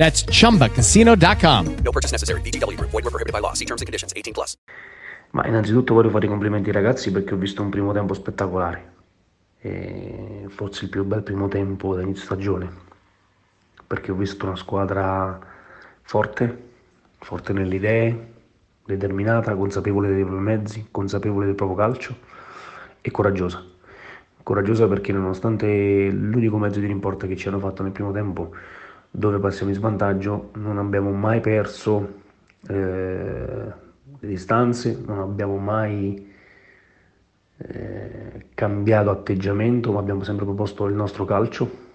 That's chumbacasino.com. No purchase necessary. VGW Group. Void were prohibited by law. See terms and conditions. 18 plus. Ma innanzitutto voglio fare i complimenti ai ragazzi perché ho visto un primo tempo spettacolare. E forse il più bel primo tempo da inizio stagione. Perché ho visto una squadra forte, forte nelle idee, determinata, consapevole dei propri mezzi, consapevole del proprio calcio e coraggiosa. Coraggiosa perché nonostante l'unico mezzo di rimporta che ci hanno fatto nel primo tempo dove passiamo in svantaggio, non abbiamo mai perso eh, le distanze, non abbiamo mai eh, cambiato atteggiamento, ma abbiamo sempre proposto il nostro calcio.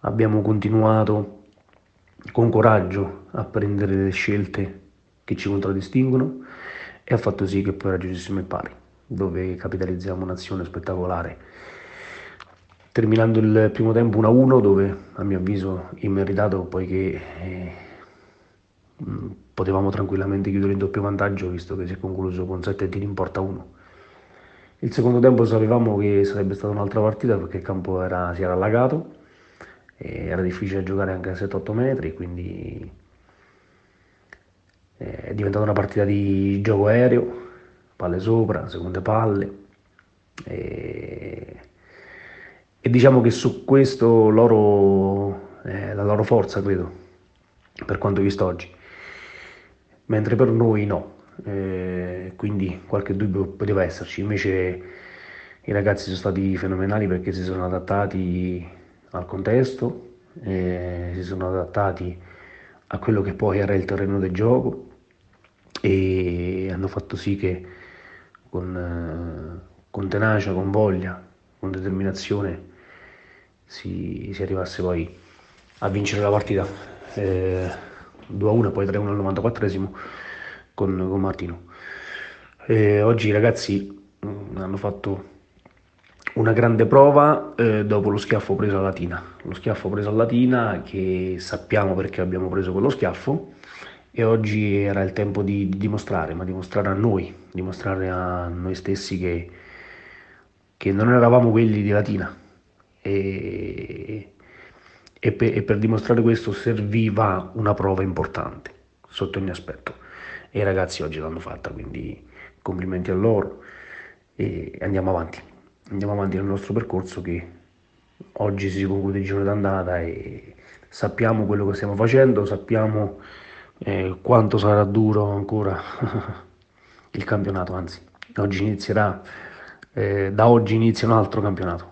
Abbiamo continuato con coraggio a prendere le scelte che ci contraddistinguono e ha fatto sì che poi raggiungessimo il pari, dove capitalizziamo un'azione spettacolare terminando il primo tempo 1-1 dove a mio avviso immeritato poiché eh, potevamo tranquillamente chiudere in doppio vantaggio visto che si è concluso con 7 tiri in porta 1. Il secondo tempo sapevamo che sarebbe stata un'altra partita perché il campo era, si era allagato, era difficile giocare anche a 7-8 metri, quindi eh, è diventata una partita di gioco aereo, palle sopra, seconde palle. E diciamo che su questo loro, eh, la loro forza, credo, per quanto visto oggi, mentre per noi no, eh, quindi qualche dubbio poteva esserci, invece i ragazzi sono stati fenomenali perché si sono adattati al contesto, eh, si sono adattati a quello che poi era il terreno del gioco e hanno fatto sì che con, eh, con tenacia, con voglia, con determinazione si, si arrivasse poi a vincere la partita eh, 2-1 poi 3-1 al 94esimo con, con Martino. E oggi i ragazzi mm, hanno fatto una grande prova eh, dopo lo schiaffo preso a Latina. Lo schiaffo preso a Latina che sappiamo perché abbiamo preso quello schiaffo e oggi era il tempo di, di dimostrare, ma dimostrare a noi, dimostrare a noi stessi che, che non eravamo quelli di Latina, e, e, per, e per dimostrare questo serviva una prova importante sotto ogni aspetto. E i ragazzi oggi l'hanno fatta, quindi complimenti a loro. E andiamo avanti, andiamo avanti nel nostro percorso che oggi si conclude il giorno d'andata e sappiamo quello che stiamo facendo, sappiamo eh, quanto sarà duro ancora il campionato, anzi oggi inizierà, eh, da oggi inizia un altro campionato